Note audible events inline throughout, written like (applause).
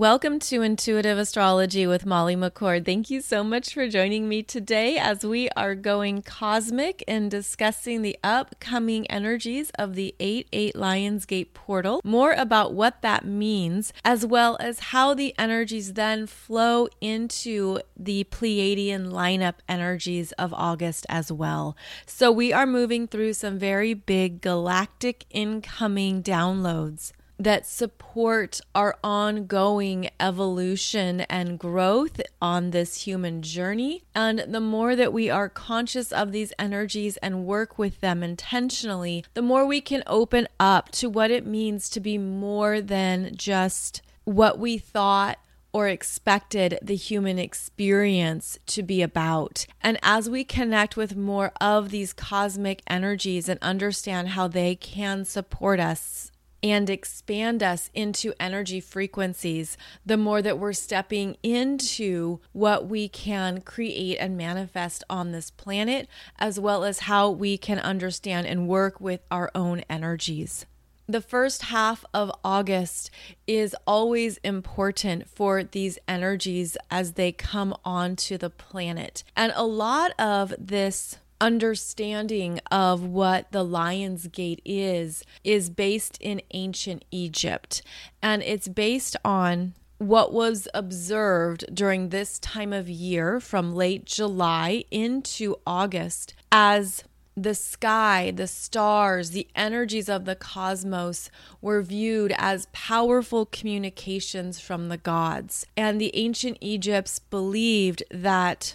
Welcome to Intuitive Astrology with Molly McCord. Thank you so much for joining me today as we are going cosmic and discussing the upcoming energies of the 8 8 Lionsgate portal, more about what that means, as well as how the energies then flow into the Pleiadian lineup energies of August as well. So, we are moving through some very big galactic incoming downloads that support our ongoing evolution and growth on this human journey. And the more that we are conscious of these energies and work with them intentionally, the more we can open up to what it means to be more than just what we thought or expected the human experience to be about. And as we connect with more of these cosmic energies and understand how they can support us and expand us into energy frequencies, the more that we're stepping into what we can create and manifest on this planet, as well as how we can understand and work with our own energies. The first half of August is always important for these energies as they come onto the planet. And a lot of this understanding of what the Lion's Gate is is based in ancient Egypt. And it's based on what was observed during this time of year from late July into August as the sky, the stars, the energies of the cosmos were viewed as powerful communications from the gods. And the ancient Egypts believed that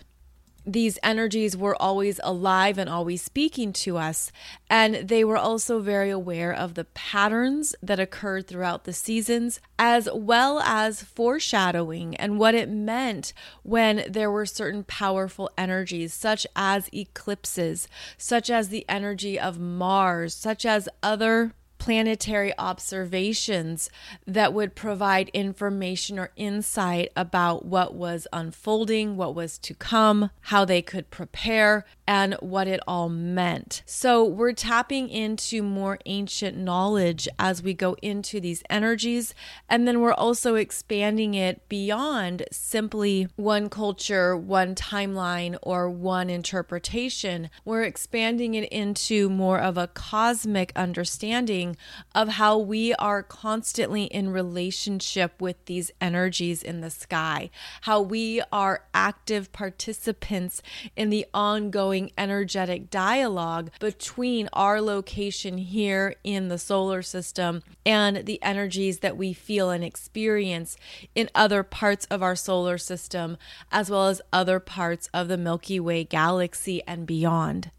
these energies were always alive and always speaking to us. And they were also very aware of the patterns that occurred throughout the seasons, as well as foreshadowing and what it meant when there were certain powerful energies, such as eclipses, such as the energy of Mars, such as other planetary observations that would provide information or insight about what was unfolding, what was to come, how they could prepare, and what it all meant. So, we're tapping into more ancient knowledge as we go into these energies, and then we're also expanding it beyond simply one culture, one timeline, or one interpretation. We're expanding it into more of a cosmic understanding of how we are constantly in relationship with these energies in the sky, how we are active participants in the ongoing energetic dialogue between our location here in the solar system and the energies that we feel and experience in other parts of our solar system, as well as other parts of the Milky Way galaxy and beyond.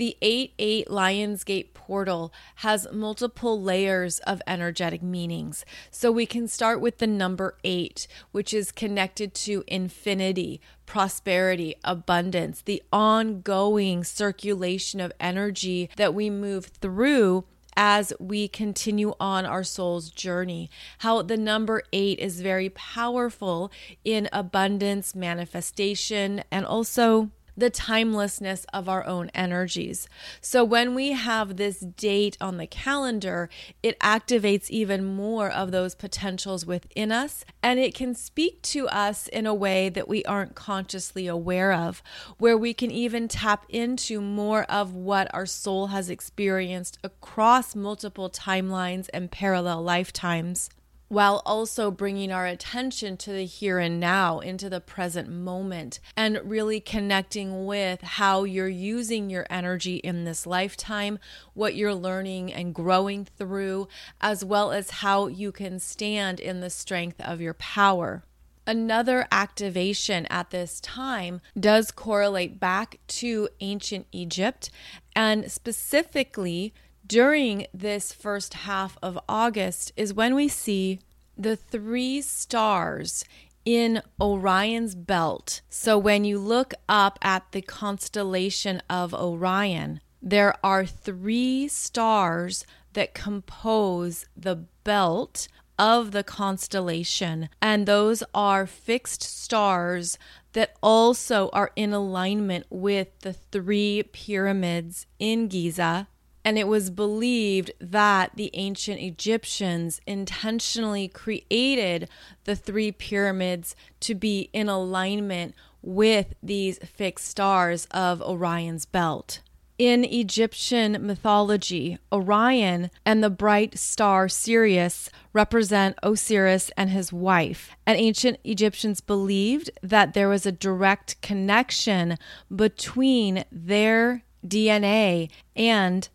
The 8 8 Lionsgate portal has multiple layers of energetic meanings. So we can start with the number 8, which is connected to infinity, prosperity, abundance, the ongoing circulation of energy that we move through as we continue on our soul's journey. How the number eight is very powerful in abundance, manifestation, and also the timelessness of our own energies. So when we have this date on the calendar, it activates even more of those potentials within us, and it can speak to us in a way that we aren't consciously aware of, where we can even tap into more of what our soul has experienced across multiple timelines and parallel lifetimes while also bringing our attention to the here and now, into the present moment, and really connecting with how you're using your energy in this lifetime, what you're learning and growing through, as well as how you can stand in the strength of your power. Another activation at this time does correlate back to ancient Egypt and specifically during this first half of August is when we see the three stars in Orion's belt. So when you look up at the constellation of Orion, there are three stars that compose the belt of the constellation, and those are fixed stars that also are in alignment with the three pyramids in Giza And it was believed that the ancient Egyptians intentionally created the three pyramids to be in alignment with these fixed stars of Orion's belt. In Egyptian mythology, Orion and the bright star Sirius represent Osiris and his wife. And ancient Egyptians believed that there was a direct connection between their DNA and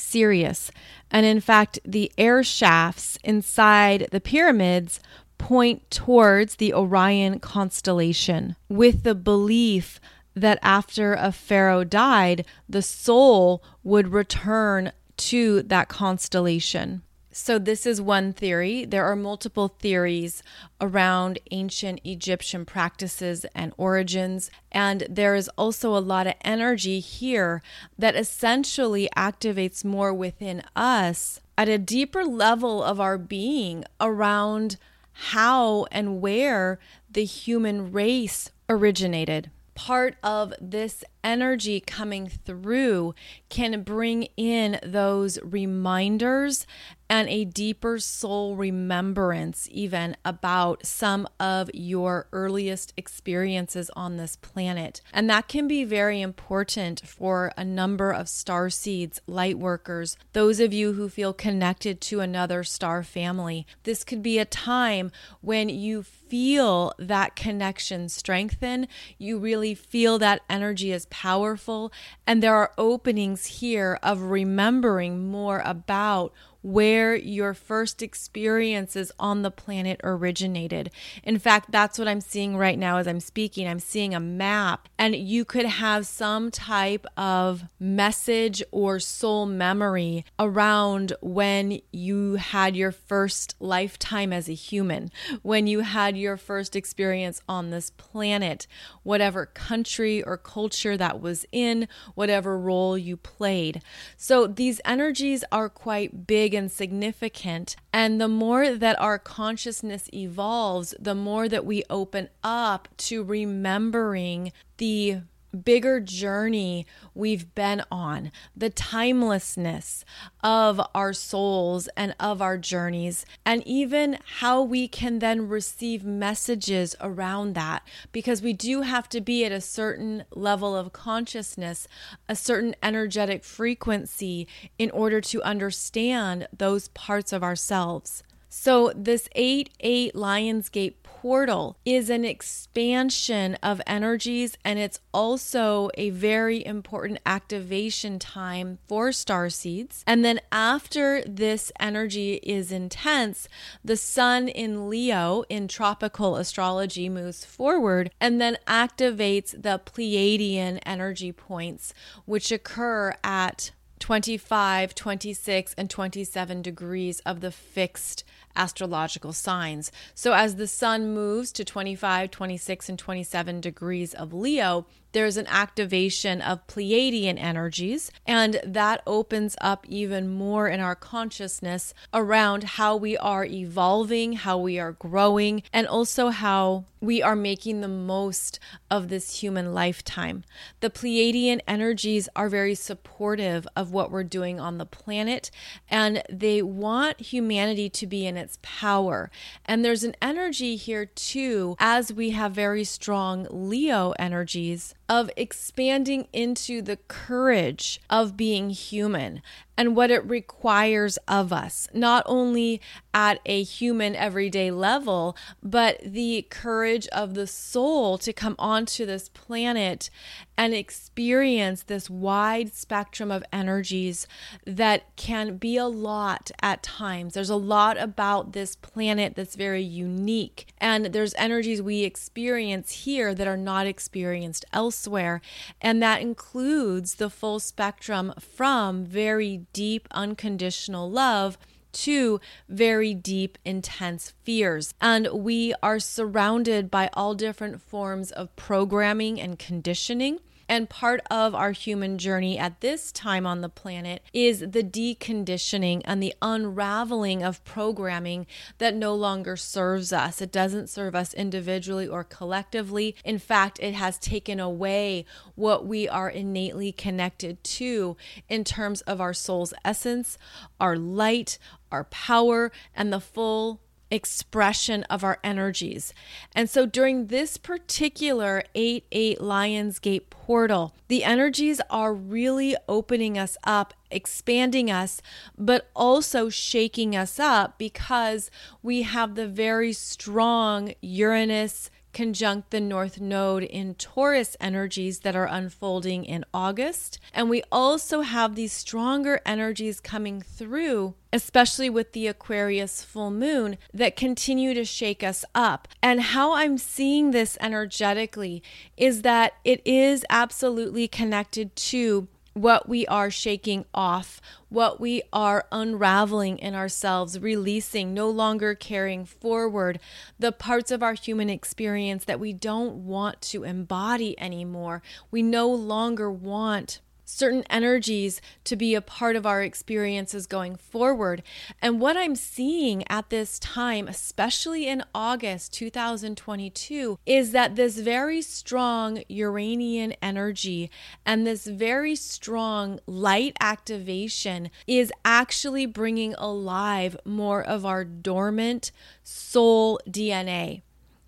Sirius. And in fact, the air shafts inside the pyramids point towards the Orion constellation with the belief that after a pharaoh died, the soul would return to that constellation. So, this is one theory. There are multiple theories around ancient Egyptian practices and origins. And there is also a lot of energy here that essentially activates more within us at a deeper level of our being around how and where the human race originated part of this energy coming through can bring in those reminders and a deeper soul remembrance, even about some of your earliest experiences on this planet. And that can be very important for a number of star seeds, light workers, those of you who feel connected to another star family. This could be a time when you feel that connection strengthen. You really feel that energy is powerful. And there are openings here of remembering more about where your first experiences on the planet originated. In fact, that's what I'm seeing right now as I'm speaking. I'm seeing a map, and you could have some type of message or soul memory around when you had your first lifetime as a human, when you had your first experience on this planet, whatever country or culture that was in, whatever role you played. So these energies are quite big big and significant. And the more that our consciousness evolves, the more that we open up to remembering the bigger journey we've been on, the timelessness of our souls and of our journeys, and even how we can then receive messages around that. Because we do have to be at a certain level of consciousness, a certain energetic frequency in order to understand those parts of ourselves. So, this 8 8 Lionsgate portal is an expansion of energies and it's also a very important activation time for star seeds. And then after this energy is intense, the sun in Leo in tropical astrology moves forward and then activates the Pleiadian energy points, which occur at 25, 26, and 27 degrees of the fixed astrological signs. So as the sun moves to 25, 26, and 27 degrees of Leo, there's an activation of Pleiadian energies, and that opens up even more in our consciousness around how we are evolving, how we are growing, and also how we are making the most of this human lifetime. The Pleiadian energies are very supportive of what we're doing on the planet, and they want humanity to be in its power. And there's an energy here too, as we have very strong Leo energies of expanding into the courage of being human and what it requires of us, not only at a human everyday level, but the courage of the soul to come onto this planet and experience this wide spectrum of energies that can be a lot at times. There's a lot about this planet that's very unique, and there's energies we experience here that are not experienced elsewhere, and that includes the full spectrum from very deep unconditional love to very deep, intense fears. And we are surrounded by all different forms of programming and conditioning. And part of our human journey at this time on the planet is the deconditioning and the unraveling of programming that no longer serves us. It doesn't serve us individually or collectively. In fact, it has taken away what we are innately connected to in terms of our soul's essence, our light, our power, and the full expression of our energies. And so during this particular 8 8 Lionsgate portal, the energies are really opening us up, expanding us, but also shaking us up because we have the very strong Uranus conjunct the North Node in Taurus energies that are unfolding in August. And we also have these stronger energies coming through, especially with the Aquarius full moon, that continue to shake us up. And how I'm seeing this energetically is that it is absolutely connected to what we are shaking off, what we are unraveling in ourselves, releasing, no longer carrying forward the parts of our human experience that we don't want to embody anymore. We no longer want certain energies to be a part of our experiences going forward. And what I'm seeing at this time, especially in August 2022, is that this very strong Uranian energy and this very strong light activation is actually bringing alive more of our dormant soul DNA.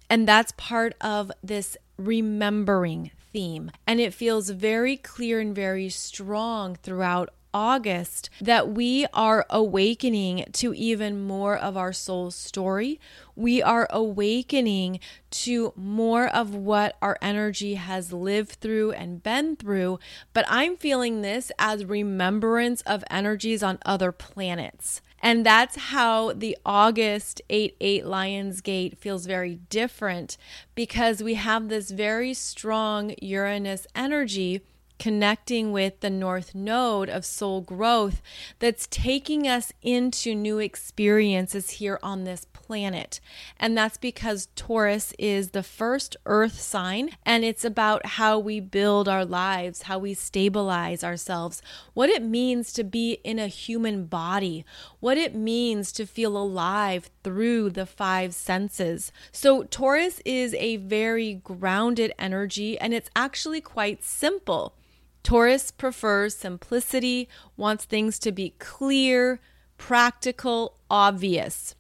And that's part of this remembering theme. And it feels very clear and very strong throughout August that we are awakening to even more of our soul story. We are awakening to more of what our energy has lived through and been through. But I'm feeling this as remembrance of energies on other planets. And that's how the August 8 8 Lionsgate feels very different because we have this very strong Uranus energy connecting with the north node of soul growth that's taking us into new experiences here on this planet. And that's because Taurus is the first earth sign and it's about how we build our lives, how we stabilize ourselves, what it means to be in a human body, what it means to feel alive through the five senses. So, Taurus is a very grounded energy and it's actually quite simple. Taurus prefers simplicity, wants things to be clear, practical, obvious.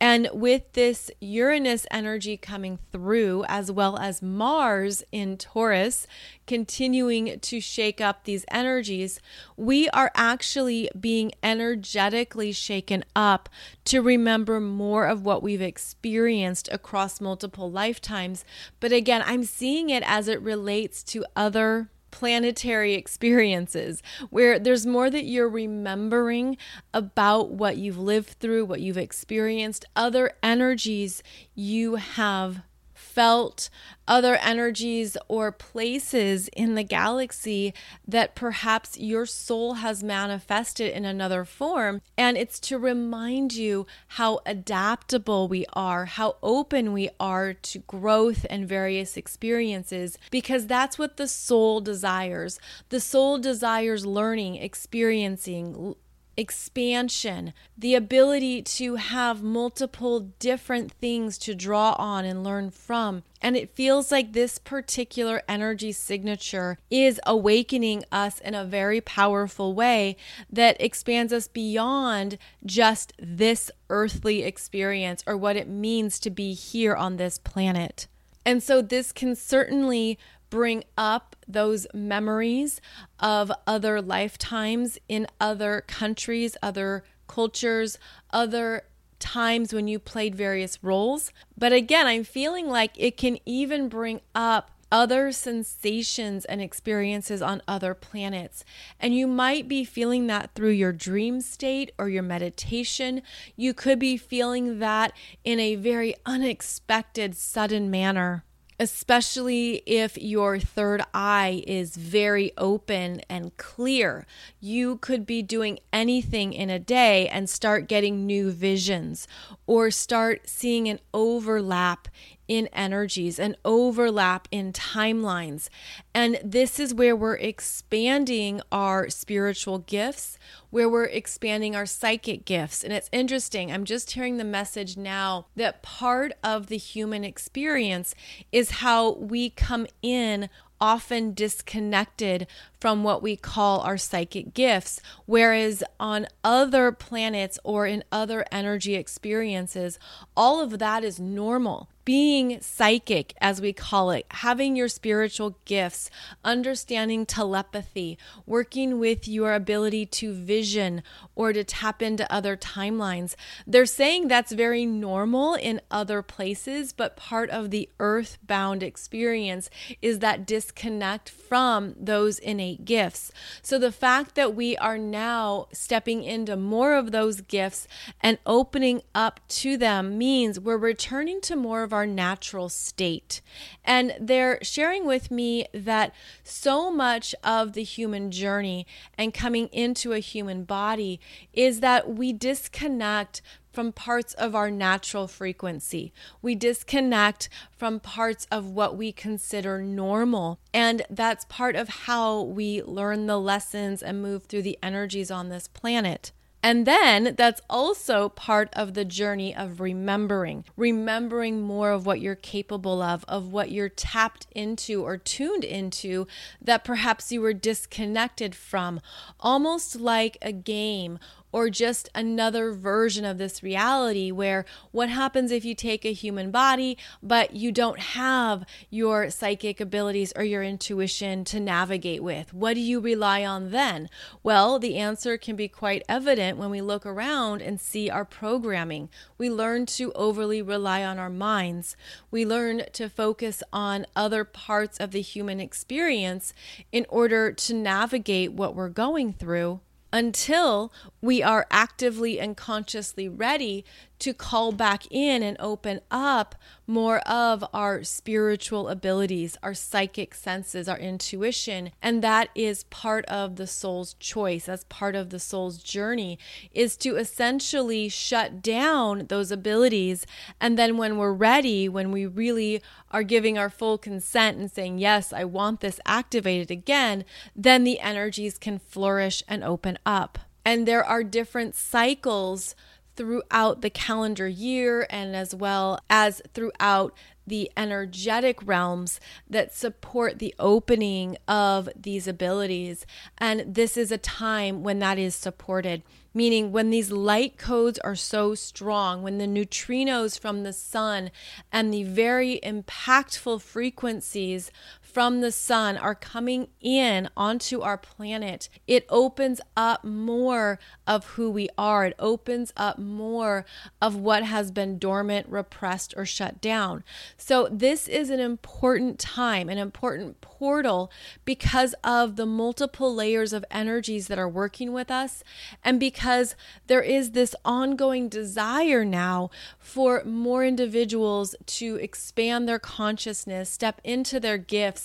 And with this Uranus energy coming through, as well as Mars in Taurus continuing to shake up these energies, we are actually being energetically shaken up to remember more of what we've experienced across multiple lifetimes. But again, I'm seeing it as it relates to other planetary experiences where there's more that you're remembering about what you've lived through, what you've experienced, other energies you have felt other energies or places in the galaxy that perhaps your soul has manifested in another form. And it's to remind you how adaptable we are, how open we are to growth and various experiences, because that's what the soul desires. The soul desires learning, experiencing, expansion, the ability to have multiple different things to draw on and learn from. And it feels like this particular energy signature is awakening us in a very powerful way that expands us beyond just this earthly experience or what it means to be here on this planet. And so, this can certainly bring up those memories of other lifetimes in other countries, other cultures, other times when you played various roles. But again, I'm feeling like it can even bring up other sensations and experiences on other planets. And you might be feeling that through your dream state or your meditation. You could be feeling that in a very unexpected, sudden manner especially if your third eye is very open and clear. You could be doing anything in a day and start getting new visions or start seeing an overlap in energies, an overlap in timelines. And this is where we're expanding our spiritual gifts, where we're expanding our psychic gifts. And it's interesting, I'm just hearing the message now that part of the human experience is how we come in often disconnected from what we call our psychic gifts. Whereas on other planets or in other energy experiences, all of that is normal being psychic, as we call it, having your spiritual gifts, understanding telepathy, working with your ability to vision or to tap into other timelines. They're saying that's very normal in other places, but part of the earthbound experience is that disconnect from those innate gifts. So the fact that we are now stepping into more of those gifts and opening up to them means we're returning to more of our our natural state. And they're sharing with me that so much of the human journey and coming into a human body is that we disconnect from parts of our natural frequency. We disconnect from parts of what we consider normal. And that's part of how we learn the lessons and move through the energies on this planet. And then that's also part of the journey of remembering, remembering more of what you're capable of, of what you're tapped into or tuned into that perhaps you were disconnected from, almost like a game or just another version of this reality where what happens if you take a human body but you don't have your psychic abilities or your intuition to navigate with? What do you rely on then? Well, the answer can be quite evident when we look around and see our programming. We learn to overly rely on our minds. We learn to focus on other parts of the human experience in order to navigate what we're going through until we are actively and consciously ready to call back in and open up more of our spiritual abilities, our psychic senses, our intuition. And that is part of the soul's choice, that's part of the soul's journey, is to essentially shut down those abilities. And then when we're ready, when we really are giving our full consent and saying, Yes, I want this activated again, then the energies can flourish and open up. And there are different cycles throughout the calendar year and as well as throughout the energetic realms that support the opening of these abilities. And this is a time when that is supported, meaning when these light codes are so strong, when the neutrinos from the sun and the very impactful frequencies from the sun are coming in onto our planet, it opens up more of who we are. It opens up more of what has been dormant, repressed, or shut down. So, this is an important time, an important portal because of the multiple layers of energies that are working with us, and because there is this ongoing desire now for more individuals to expand their consciousness, step into their gifts,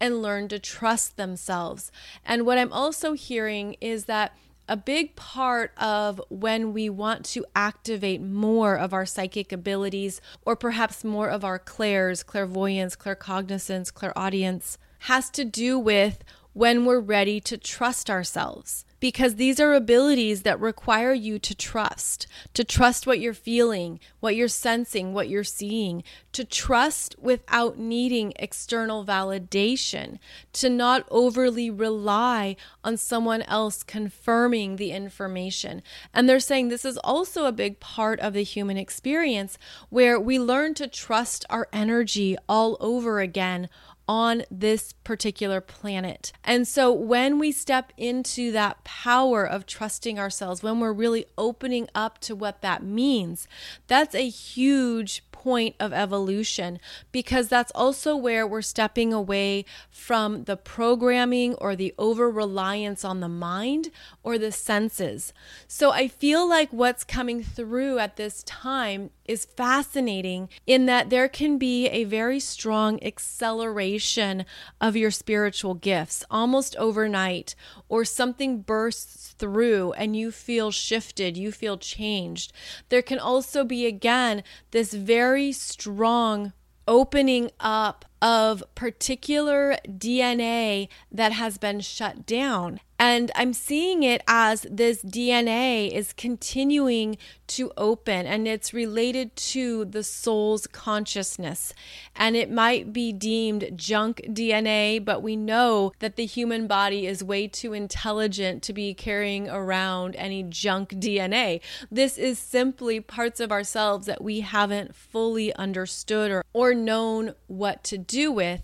and learn to trust themselves. And what I'm also hearing is that a big part of when we want to activate more of our psychic abilities, or perhaps more of our clairs, clairvoyance, claircognizance, clairaudience, has to do with when we're ready to trust ourselves because these are abilities that require you to trust, to trust what you're feeling, what you're sensing, what you're seeing, to trust without needing external validation, to not overly rely on someone else confirming the information. And they're saying this is also a big part of the human experience where we learn to trust our energy all over again on this particular planet. And so when we step into that power of trusting ourselves, when we're really opening up to what that means, that's a huge point of evolution because that's also where we're stepping away from the programming or the over reliance on the mind or the senses. So I feel like what's coming through at this time is fascinating in that there can be a very strong acceleration of your spiritual gifts almost overnight, or something bursts through and you feel shifted, you feel changed. There can also be, again, this very strong opening up of particular DNA that has been shut down. And I'm seeing it as this DNA is continuing to open and it's related to the soul's consciousness. And it might be deemed junk DNA, but we know that the human body is way too intelligent to be carrying around any junk DNA. This is simply parts of ourselves that we haven't fully understood or, or known what to do with.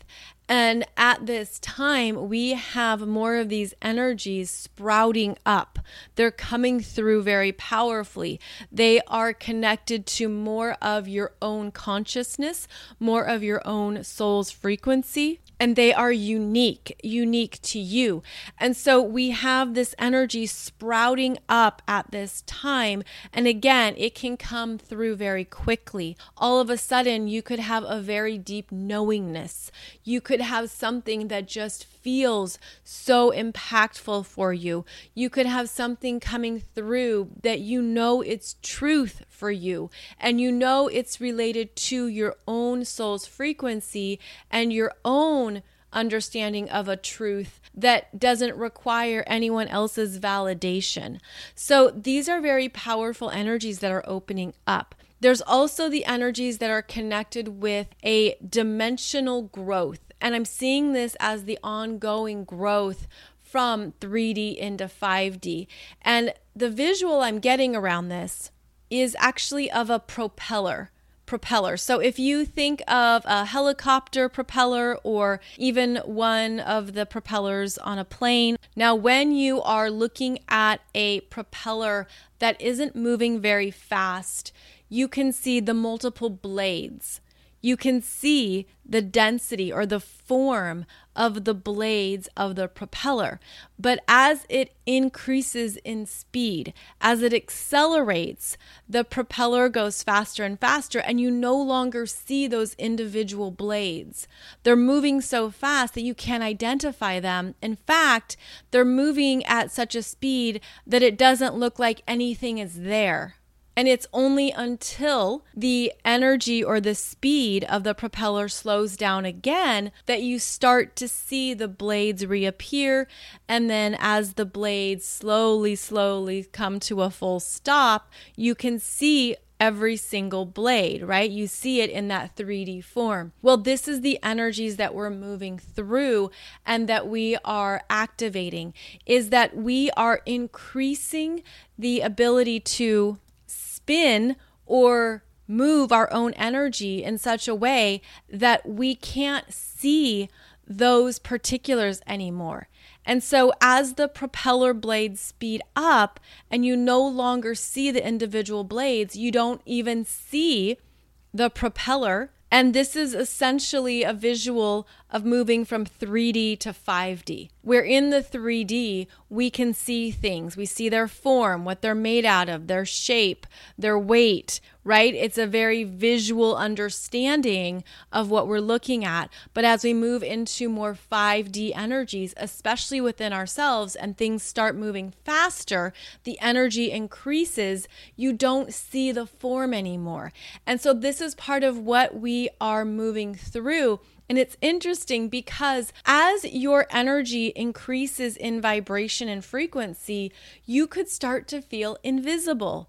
And at this time, we have more of these energies sprouting up. They're coming through very powerfully. They are connected to more of your own consciousness, more of your own soul's frequency and they are unique, unique to you. And so we have this energy sprouting up at this time. And again, it can come through very quickly. All of a sudden, you could have a very deep knowingness. You could have something that just feels so impactful for you. You could have something coming through that you know it's truth for you and you know it's related to your own soul's frequency and your own understanding of a truth that doesn't require anyone else's validation. So these are very powerful energies that are opening up. There's also the energies that are connected with a dimensional growth. And I'm seeing this as the ongoing growth from 3D into 5D. And the visual I'm getting around this is actually of a propeller propeller. So if you think of a helicopter propeller or even one of the propellers on a plane, now when you are looking at a propeller that isn't moving very fast, you can see the multiple blades you can see the density or the form of the blades of the propeller. But as it increases in speed, as it accelerates, the propeller goes faster and faster, and you no longer see those individual blades. They're moving so fast that you can't identify them. In fact, they're moving at such a speed that it doesn't look like anything is there. And it's only until the energy or the speed of the propeller slows down again that you start to see the blades reappear. And then, as the blades slowly, slowly come to a full stop, you can see every single blade, right? You see it in that 3D form. Well, this is the energies that we're moving through and that we are activating is that we are increasing the ability to spin or move our own energy in such a way that we can't see those particulars anymore. And so, as the propeller blades speed up and you no longer see the individual blades, you don't even see the propeller. And this is essentially a visual of moving from 3D to 5D. Where in the 3D, we can see things. We see their form, what they're made out of, their shape, their weight, right? It's a very visual understanding of what we're looking at. But as we move into more 5D energies, especially within ourselves, and things start moving faster, the energy increases. You don't see the form anymore. And so, this is part of what we are moving through and it's interesting because as your energy increases in vibration and frequency, you could start to feel invisible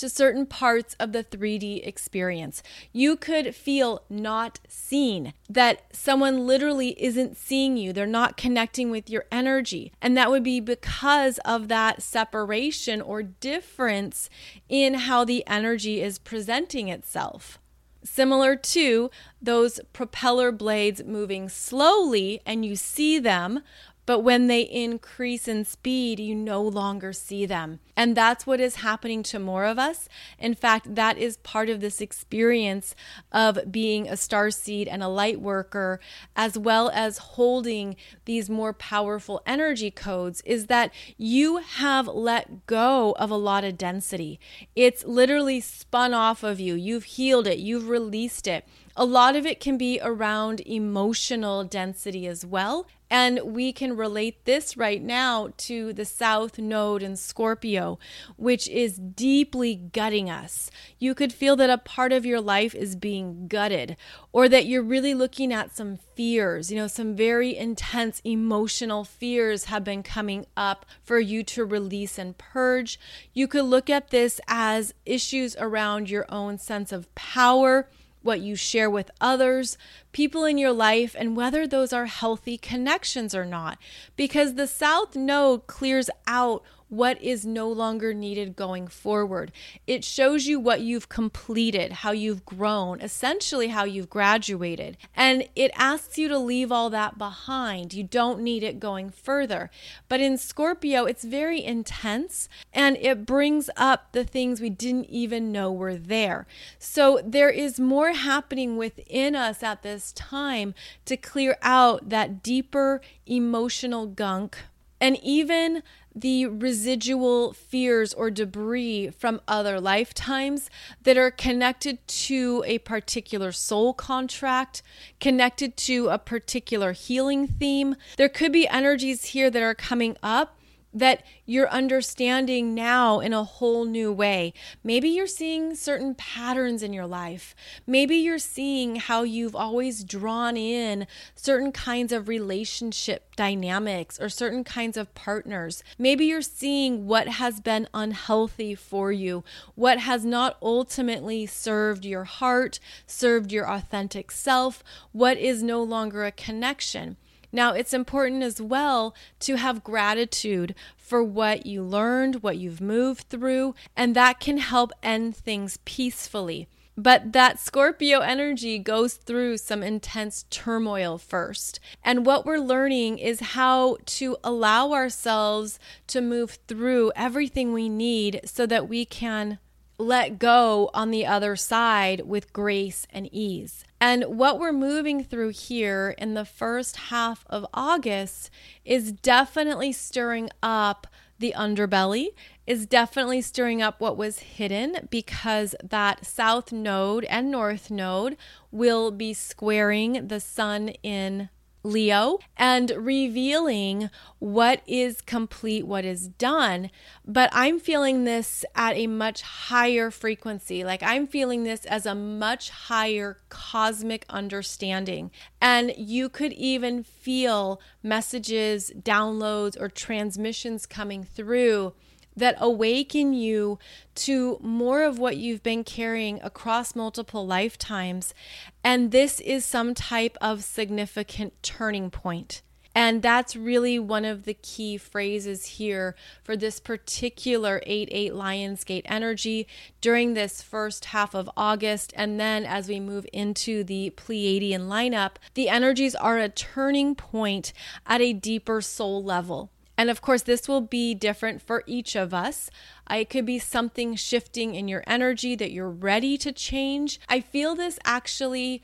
to certain parts of the 3D experience. You could feel not seen, that someone literally isn't seeing you, they're not connecting with your energy. And that would be because of that separation or difference in how the energy is presenting itself similar to those propeller blades moving slowly and you see them but when they increase in speed, you no longer see them. And that's what is happening to more of us. In fact, that is part of this experience of being a star seed and a light worker, as well as holding these more powerful energy codes, is that you have let go of a lot of density. It's literally spun off of you. You've healed it, you've released it. A lot of it can be around emotional density as well. And we can relate this right now to the South Node in Scorpio, which is deeply gutting us. You could feel that a part of your life is being gutted, or that you're really looking at some fears. You know, some very intense emotional fears have been coming up for you to release and purge. You could look at this as issues around your own sense of power what you share with others, people in your life, and whether those are healthy connections or not. Because the South Node clears out what is no longer needed going forward. It shows you what you've completed, how you've grown, essentially how you've graduated. And it asks you to leave all that behind. You don't need it going further. But in Scorpio, it's very intense and it brings up the things we didn't even know were there. So there is more happening within us at this time to clear out that deeper emotional gunk and even the residual fears or debris from other lifetimes that are connected to a particular soul contract, connected to a particular healing theme. There could be energies here that are coming up that you're understanding now in a whole new way. Maybe you're seeing certain patterns in your life. Maybe you're seeing how you've always drawn in certain kinds of relationship dynamics or certain kinds of partners. Maybe you're seeing what has been unhealthy for you, what has not ultimately served your heart, served your authentic self, what is no longer a connection. Now, it's important as well to have gratitude for what you learned, what you've moved through, and that can help end things peacefully. But that Scorpio energy goes through some intense turmoil first. And what we're learning is how to allow ourselves to move through everything we need so that we can let go on the other side with grace and ease. And what we're moving through here in the first half of August is definitely stirring up the underbelly, is definitely stirring up what was hidden because that south node and north node will be squaring the sun in Leo and revealing what is complete, what is done. But I'm feeling this at a much higher frequency. Like I'm feeling this as a much higher cosmic understanding. And you could even feel messages, downloads, or transmissions coming through that awaken you to more of what you've been carrying across multiple lifetimes. And this is some type of significant turning point. And that's really one of the key phrases here for this particular 8 8 Lionsgate energy during this first half of August. And then as we move into the Pleiadian lineup, the energies are a turning point at a deeper soul level. And of course, this will be different for each of us. It could be something shifting in your energy that you're ready to change. I feel this actually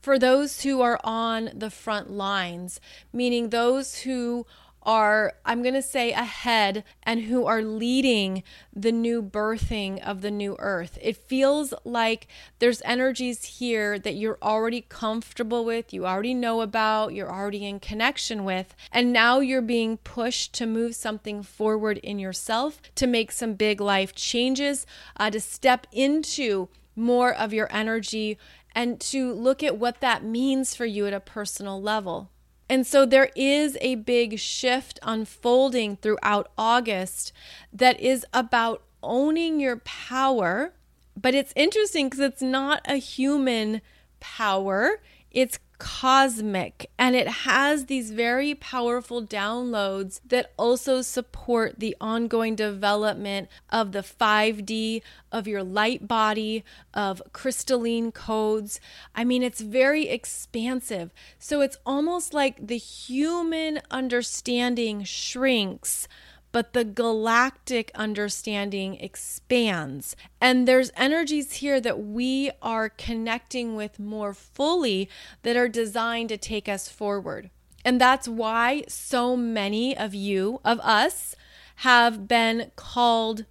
for those who are on the front lines, meaning those who are, I'm going to say, ahead and who are leading the new birthing of the new earth. It feels like there's energies here that you're already comfortable with, you already know about, you're already in connection with, and now you're being pushed to move something forward in yourself, to make some big life changes, uh, to step into more of your energy and to look at what that means for you at a personal level. And so there is a big shift unfolding throughout August that is about owning your power. But it's interesting because it's not a human power, it's cosmic and it has these very powerful downloads that also support the ongoing development of the 5D of your light body of crystalline codes. I mean it's very expansive. So it's almost like the human understanding shrinks but the galactic understanding expands. And there's energies here that we are connecting with more fully that are designed to take us forward. And that's why so many of you, of us, have been called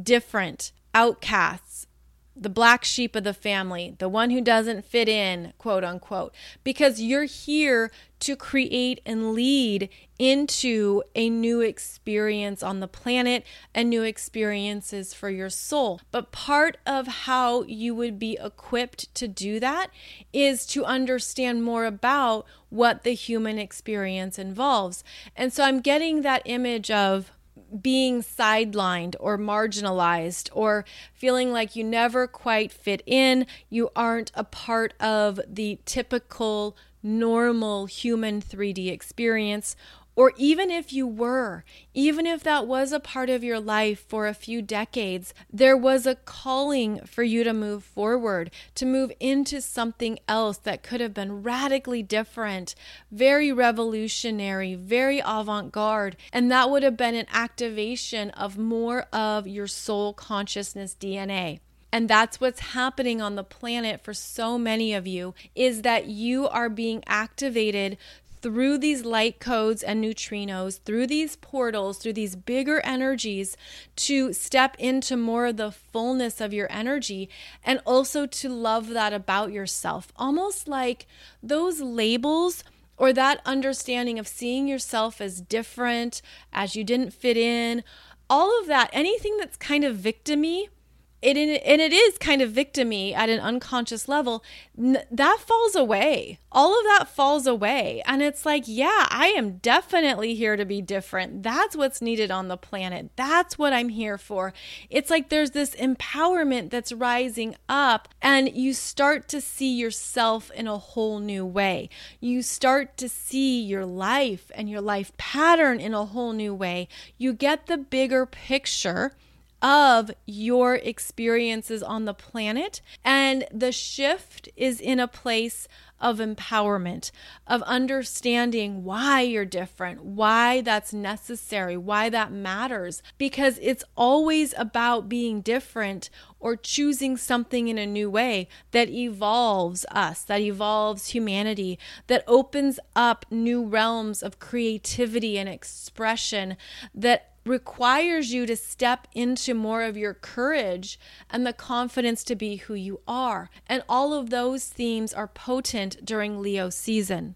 different, outcasts, the black sheep of the family, the one who doesn't fit in, quote unquote, because you're here to create and lead into a new experience on the planet and new experiences for your soul. But part of how you would be equipped to do that is to understand more about what the human experience involves. And so I'm getting that image of being sidelined or marginalized or feeling like you never quite fit in, you aren't a part of the typical normal human 3D experience, or even if you were, even if that was a part of your life for a few decades, there was a calling for you to move forward, to move into something else that could have been radically different, very revolutionary, very avant garde. And that would have been an activation of more of your soul consciousness DNA. And that's what's happening on the planet for so many of you is that you are being activated through these light codes and neutrinos, through these portals, through these bigger energies to step into more of the fullness of your energy and also to love that about yourself. Almost like those labels or that understanding of seeing yourself as different, as you didn't fit in, all of that, anything that's kind of victimy it and it is kind of victimy at an unconscious level. That falls away. All of that falls away. And it's like yeah i am definitely here to be different. That's what's needed on the planet. That's what i'm here for. It's like there's this empowerment that's rising up and you start to see yourself in a whole new way. You start to see your life and your life pattern in a whole new way. You get the bigger picture of your experiences on the planet. And the shift is in a place of empowerment, of understanding why you're different, why that's necessary, why that matters, because it's always about being different or choosing something in a new way that evolves us, that evolves humanity, that opens up new realms of creativity and expression, that requires you to step into more of your courage and the confidence to be who you are. And all of those themes are potent during Leo season.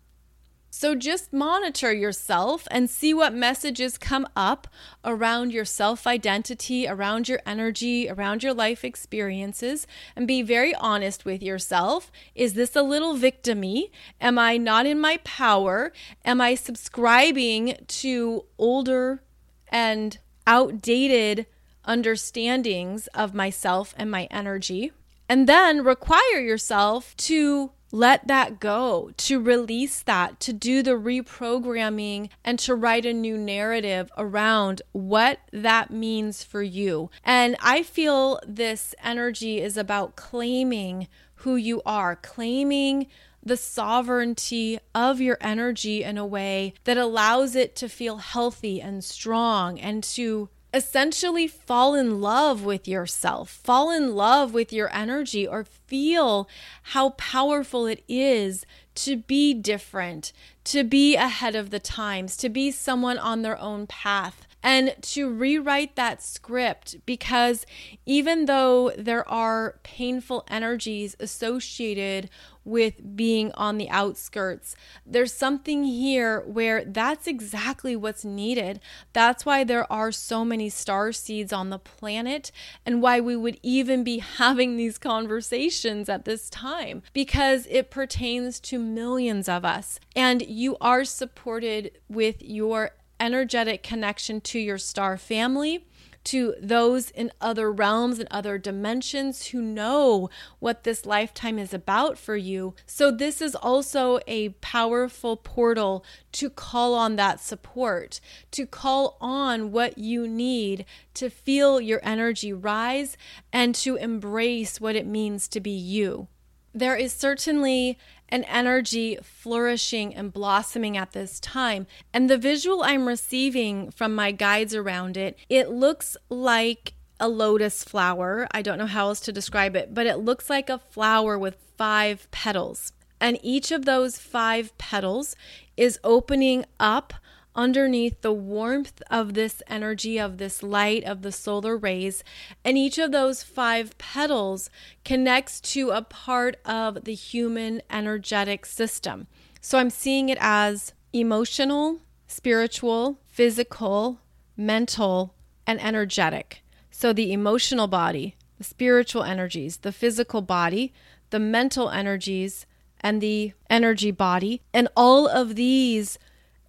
So just monitor yourself and see what messages come up around your self identity, around your energy, around your life experiences, and be very honest with yourself. Is this a little victimy? Am I not in my power? Am I subscribing to older and outdated understandings of myself and my energy. And then require yourself to let that go, to release that, to do the reprogramming, and to write a new narrative around what that means for you. And I feel this energy is about claiming who you are, claiming the sovereignty of your energy in a way that allows it to feel healthy and strong and to essentially fall in love with yourself, fall in love with your energy, or feel how powerful it is to be different, to be ahead of the times, to be someone on their own path and to rewrite that script because even though there are painful energies associated with being on the outskirts, there's something here where that's exactly what's needed. That's why there are so many star seeds on the planet and why we would even be (laughs) having these conversations at this time because it pertains to millions of us. And you are supported with your energetic connection to your star family, to those in other realms and other dimensions who know what this lifetime is about for you. So, this is also a powerful portal to call on that support, to call on what you need to feel your energy rise and to embrace what it means to be you. There is certainly an energy flourishing and blossoming at this time. And the visual I'm receiving from my guides around it, it looks like a lotus flower. I don't know how else to describe it, but it looks like a flower with five petals. And each of those five petals is opening up underneath the warmth of this energy, of this light, of the solar rays. And each of those five petals connects to a part of the human energetic system. So I'm seeing it as emotional, spiritual, physical, mental, and energetic. So the emotional body, the spiritual energies, the physical body, the mental energies, and the energy body. And all of these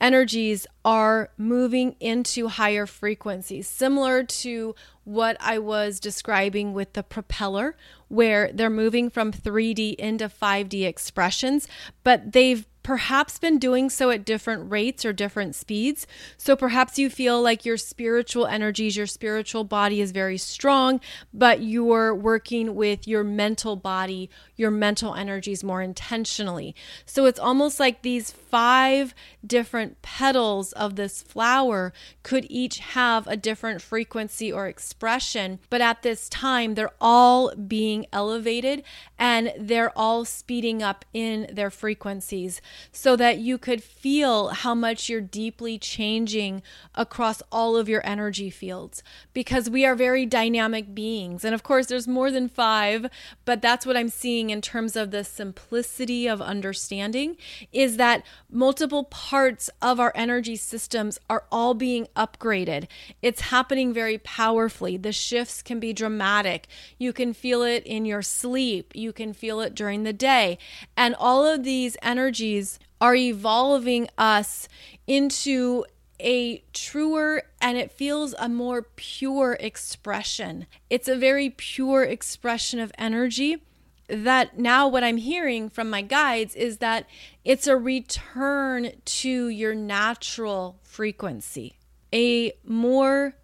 energies are moving into higher frequencies, similar to what I was describing with the propeller, where they're moving from 3D into 5D expressions, but they've perhaps been doing so at different rates or different speeds. So perhaps you feel like your spiritual energies, your spiritual body is very strong, but you're working with your mental body, your mental energies more intentionally. So it's almost like these five different petals of this flower could each have a different frequency or expression, but at this time, they're all being elevated and they're all speeding up in their frequencies so that you could feel how much you're deeply changing across all of your energy fields because we are very dynamic beings. And of course, there's more than five, but that's what I'm seeing in terms of the simplicity of understanding is that multiple parts of our energy systems are all being upgraded. It's happening very powerfully. The shifts can be dramatic. You can feel it in your sleep, you can feel it during the day. And all of these energies are evolving us into a truer and it feels a more pure expression. It's a very pure expression of energy that now what I'm hearing from my guides is that it's a return to your natural frequency, a more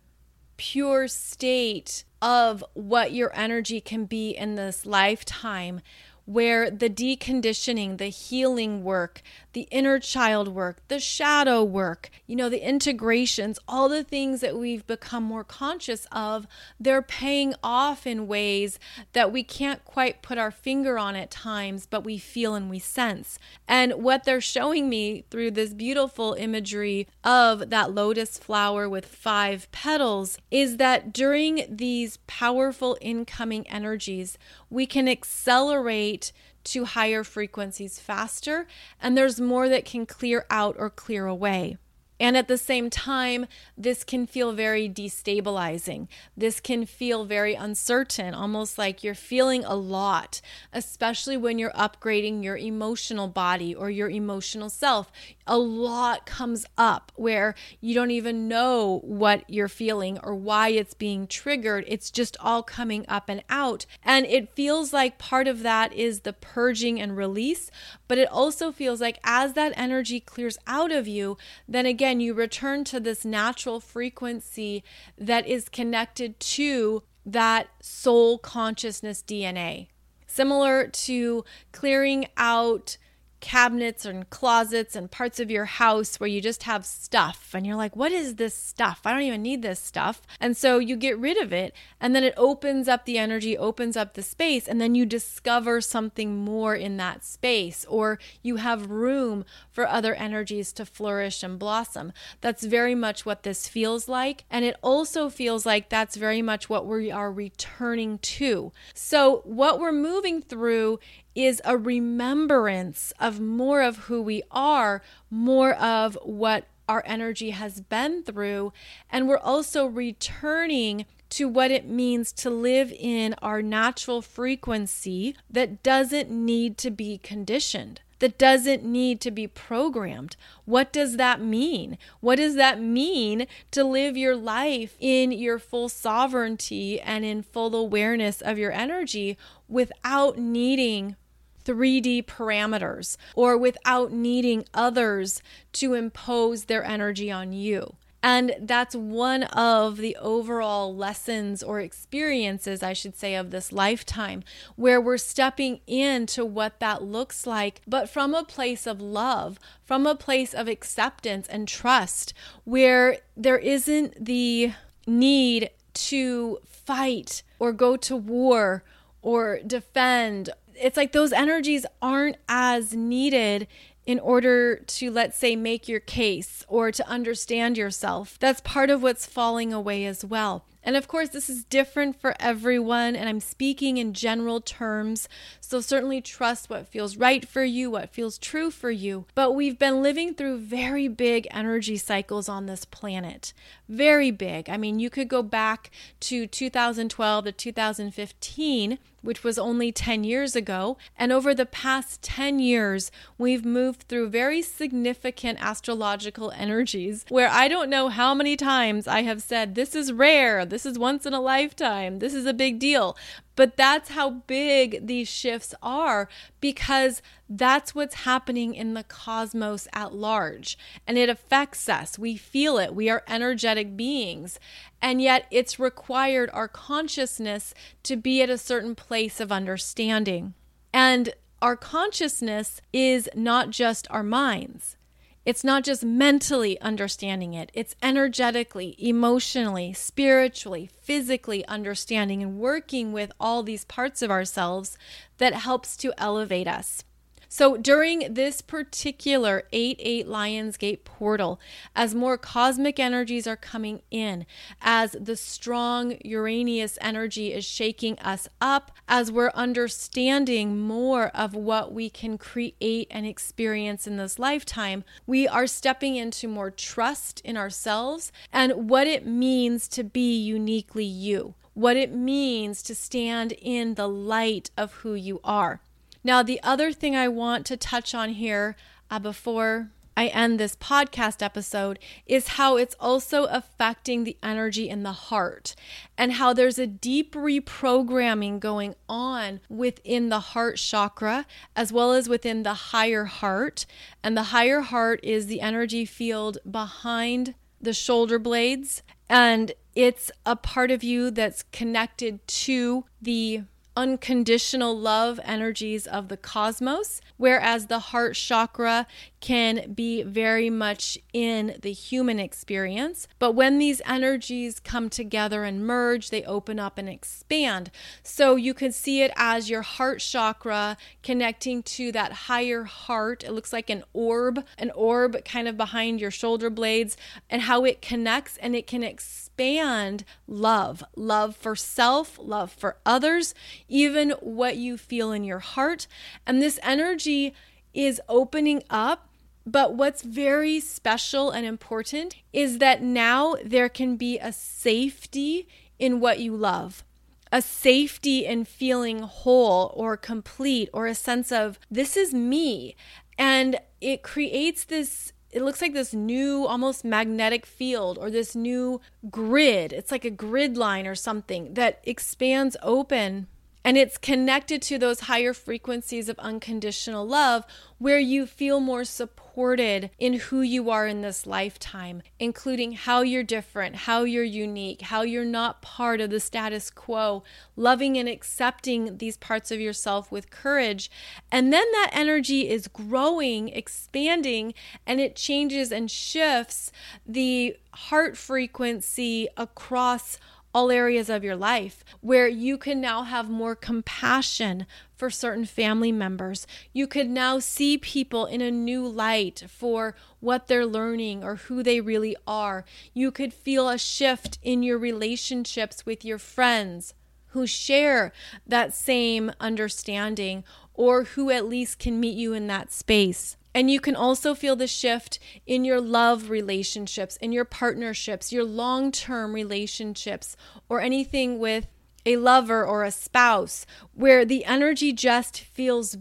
pure state of what your energy can be in this lifetime where the deconditioning, the healing work, the inner child work, the shadow work, you know, the integrations, all the things that we've become more conscious of, they're paying off in ways that we can't quite put our finger on at times, but we feel and we sense. And what they're showing me through this beautiful imagery of that lotus flower with five petals is that during these powerful incoming energies, we can accelerate to higher frequencies faster, and there's more that can clear out or clear away. And at the same time, this can feel very destabilizing. This can feel very uncertain, almost like you're feeling a lot, especially when you're upgrading your emotional body or your emotional self. A lot comes up where you don't even know what you're feeling or why it's being triggered. It's just all coming up and out. And it feels like part of that is the purging and release, but it also feels like as that energy clears out of you, then again, again, you return to this natural frequency that is connected to that soul consciousness DNA. Similar to clearing out cabinets and closets and parts of your house where you just have stuff and you're like, what is this stuff? I don't even need this stuff. And so you get rid of it and then it opens up the energy, opens up the space, and then you discover something more in that space or you have room for other energies to flourish and blossom. That's very much what this feels like. And it also feels like that's very much what we are returning to. So, what we're moving through is a remembrance of more of who we are, more of what our energy has been through. And we're also returning to what it means to live in our natural frequency that doesn't need to be conditioned that doesn't need to be programmed. What does that mean? What does that mean to live your life in your full sovereignty and in full awareness of your energy without needing 3D parameters or without needing others to impose their energy on you. And that's one of the overall lessons or experiences, I should say, of this lifetime, where we're stepping into what that looks like, but from a place of love, from a place of acceptance and trust, where there isn't the need to fight or go to war or defend it's like those energies aren't as needed in order to, let's say, make your case or to understand yourself. That's part of what's falling away as well. And of course, this is different for everyone, and I'm speaking in general terms. So certainly trust what feels right for you, what feels true for you. But we've been living through very big energy cycles on this planet. Very big. I mean, you could go back to 2012 to 2015 which was only 10 years ago. And over the past 10 years, we've moved through very significant astrological energies where I don't know how many times I have said, This is rare, this is once in a lifetime, this is a big deal. But that's how big these shifts are because that's what's happening in the cosmos at large. And it affects us. We feel it. We are energetic beings. And yet it's required our consciousness to be at a certain place of understanding. And our consciousness is not just our minds. It's not just mentally understanding it, it's energetically, emotionally, spiritually, physically understanding and working with all these parts of ourselves that helps to elevate us. So during this particular 8 8 Lionsgate portal, as more cosmic energies are coming in, as the strong Uranus energy is shaking us up, as we're understanding more of what we can create and experience in this lifetime, we are stepping into more trust in ourselves and what it means to be uniquely you what it means to stand in the light of who you are. Now, the other thing I want to touch on here uh, before I end this podcast episode is how it's also affecting the energy in the heart and how there's a deep reprogramming going on within the heart chakra as well as within the higher heart. And the higher heart is the energy field behind the shoulder blades and it's a part of you that's connected to the unconditional love energies of the cosmos, whereas the heart chakra can be very much in the human experience. But when these energies come together and merge, they open up and expand. So you can see it as your heart chakra connecting to that higher heart. It looks like an orb, an orb kind of behind your shoulder blades, and how it connects and it can expand love love for self, love for others even what you feel in your heart. And this energy is opening up. But what's very special and important is that now there can be a safety in what you love a safety in feeling whole or complete or a sense of this is me. And it creates this it looks like this new almost magnetic field or this new grid. It's like a grid line or something that expands open and it's connected to those higher frequencies of unconditional love where you feel more supported in who you are in this lifetime, including how you're different, how you're unique, how you're not part of the status quo, loving and accepting these parts of yourself with courage. And then that energy is growing, expanding, and it changes and shifts the heart frequency across all areas of your life where you can now have more compassion for certain family members. You could now see people in a new light for what they're learning or who they really are. You could feel a shift in your relationships with your friends who share that same understanding or who at least can meet you in that space. And you can also feel the shift in your love relationships, in your partnerships, your long term relationships, or anything with a lover or a spouse, where the energy just feels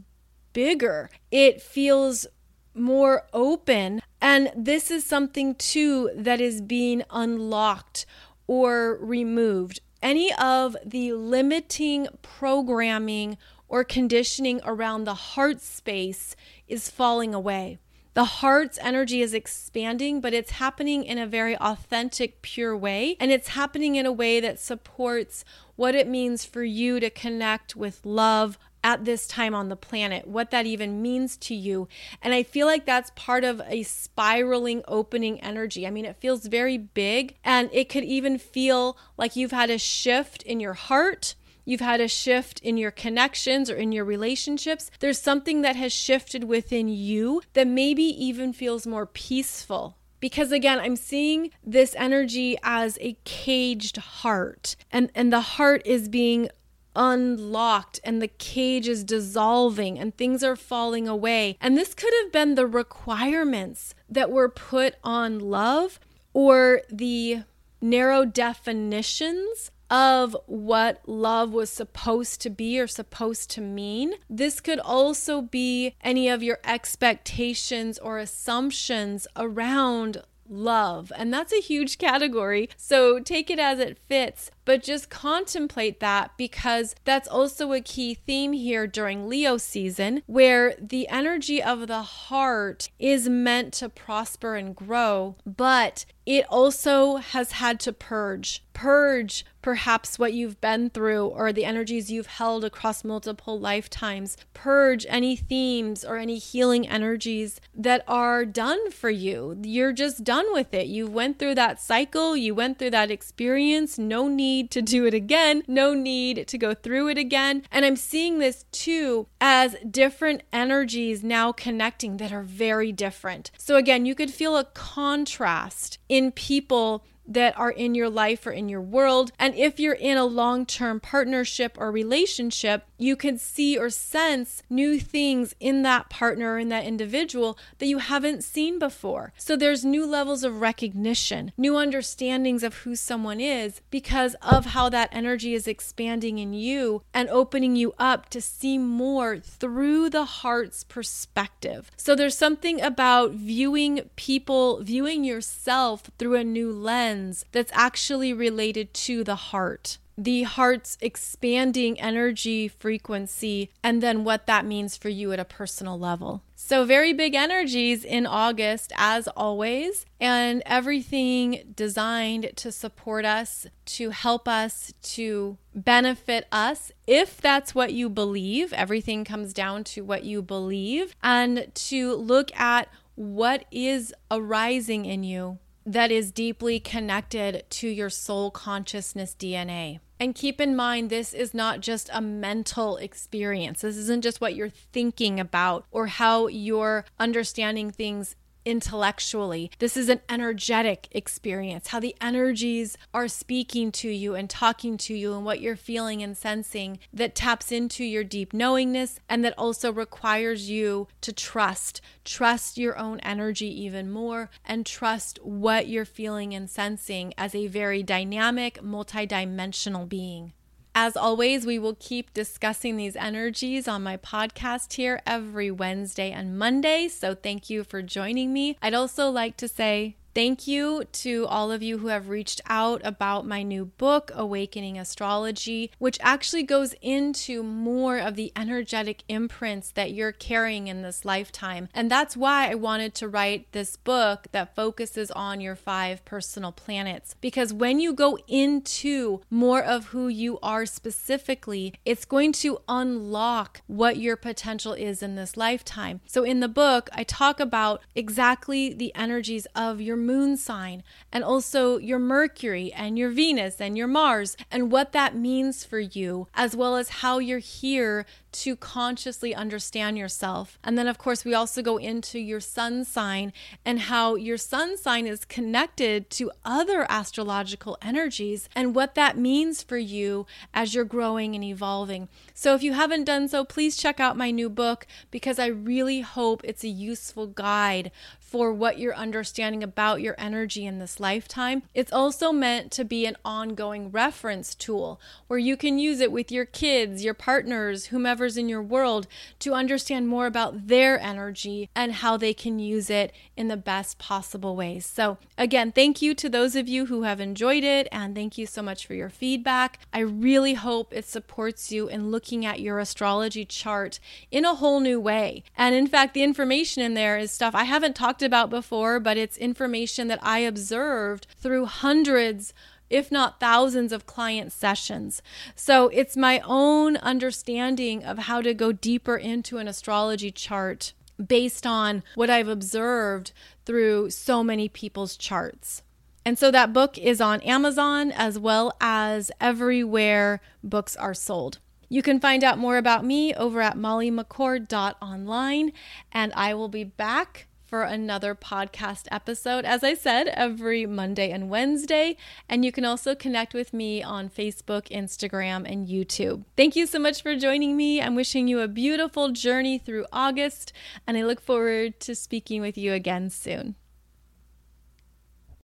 bigger. It feels more open. And this is something too that is being unlocked or removed. Any of the limiting programming or conditioning around the heart space is falling away. The heart's energy is expanding, but it's happening in a very authentic, pure way. And it's happening in a way that supports what it means for you to connect with love at this time on the planet, what that even means to you. And I feel like that's part of a spiraling opening energy. I mean, it feels very big, and it could even feel like you've had a shift in your heart you've had a shift in your connections or in your relationships, there's something that has shifted within you that maybe even feels more peaceful. Because again i'm seeing this energy as a caged heart and and the heart is being unlocked and the cage is dissolving and things are falling away. And this could have been the requirements that were put on love or the narrow definitions of what love was supposed to be or supposed to mean. This could also be any of your expectations or assumptions around love. And that's a huge category. So take it as it fits, but just contemplate that because that's also a key theme here during Leo season, where the energy of the heart is meant to prosper and grow, but it also has had to purge. Purge perhaps what you've been through or the energies you've held across multiple lifetimes. Purge any themes or any healing energies that are done for you. You're just done with it. You went through that cycle, you went through that experience. No need to do it again, no need to go through it again. And I'm seeing this too as different energies now connecting that are very different. So again, you could feel a contrast in people that are in your life or in your world. And if you're in a long term partnership or relationship, you can see or sense new things in that partner or in that individual that you haven't seen before. So there's new levels of recognition, new understandings of who someone is because of how that energy is expanding in you and opening you up to see more through the heart's perspective. So there's something about viewing people, viewing yourself through a new lens that's actually related to the heart the heart's expanding energy frequency and then what that means for you at a personal level. So, very big energies in August, as always, and everything designed to support us, to help us, to benefit us, if that's what you believe. Everything comes down to what you believe, and to look at what is arising in you that is deeply connected to your soul consciousness DNA. And keep in mind, this is not just a mental experience. This isn't just what you're thinking about or how you're understanding things intellectually. This is an energetic experience, how the energies are speaking to you and talking to you and what you're feeling and sensing that taps into your deep knowingness and that also requires you to trust. Trust your own energy even more and trust what you're feeling and sensing as a very dynamic, multidimensional being. As always, we will keep discussing these energies on my podcast here every Wednesday and Monday. So thank you for joining me. I'd also like to say Thank you to all of you who have reached out about my new book, Awakening Astrology, which actually goes into more of the energetic imprints that you're carrying in this lifetime. And that's why I wanted to write this book that focuses on your five personal planets. Because when you go into more of who you are specifically, it's going to unlock what your potential is in this lifetime. So in the book, I talk about exactly the energies of your moon sign and also your Mercury and your Venus and your Mars and what that means for you, as well as how you're here to consciously understand yourself. And then, of course, we also go into your sun sign and how your sun sign is connected to other astrological energies and what that means for you as you're growing and evolving. So, if you haven't done so, please check out my new book because I really hope it's a useful guide for what you're understanding about your energy in this lifetime. It's also meant to be an ongoing reference tool where you can use it with your kids, your partners, whomever's in your world to understand more about their energy and how they can use it in the best possible ways. So, again, thank you to those of you who have enjoyed it and thank you so much for your feedback. I really hope it supports you in looking at your astrology chart in a whole new way. And in fact, the information in there is stuff I haven't talked about before, but it's information that I observed through hundreds if not thousands of client sessions. So it's my own understanding of how to go deeper into an astrology chart based on what I've observed through so many people's charts. And so that book is on Amazon as well as everywhere books are sold. You can find out more about me over at mollymccord.online, and I will be back for another podcast episode, as I said, every Monday and Wednesday. And you can also connect with me on Facebook, Instagram, and YouTube. Thank you so much for joining me. I'm wishing you a beautiful journey through August, and I look forward to speaking with you again soon.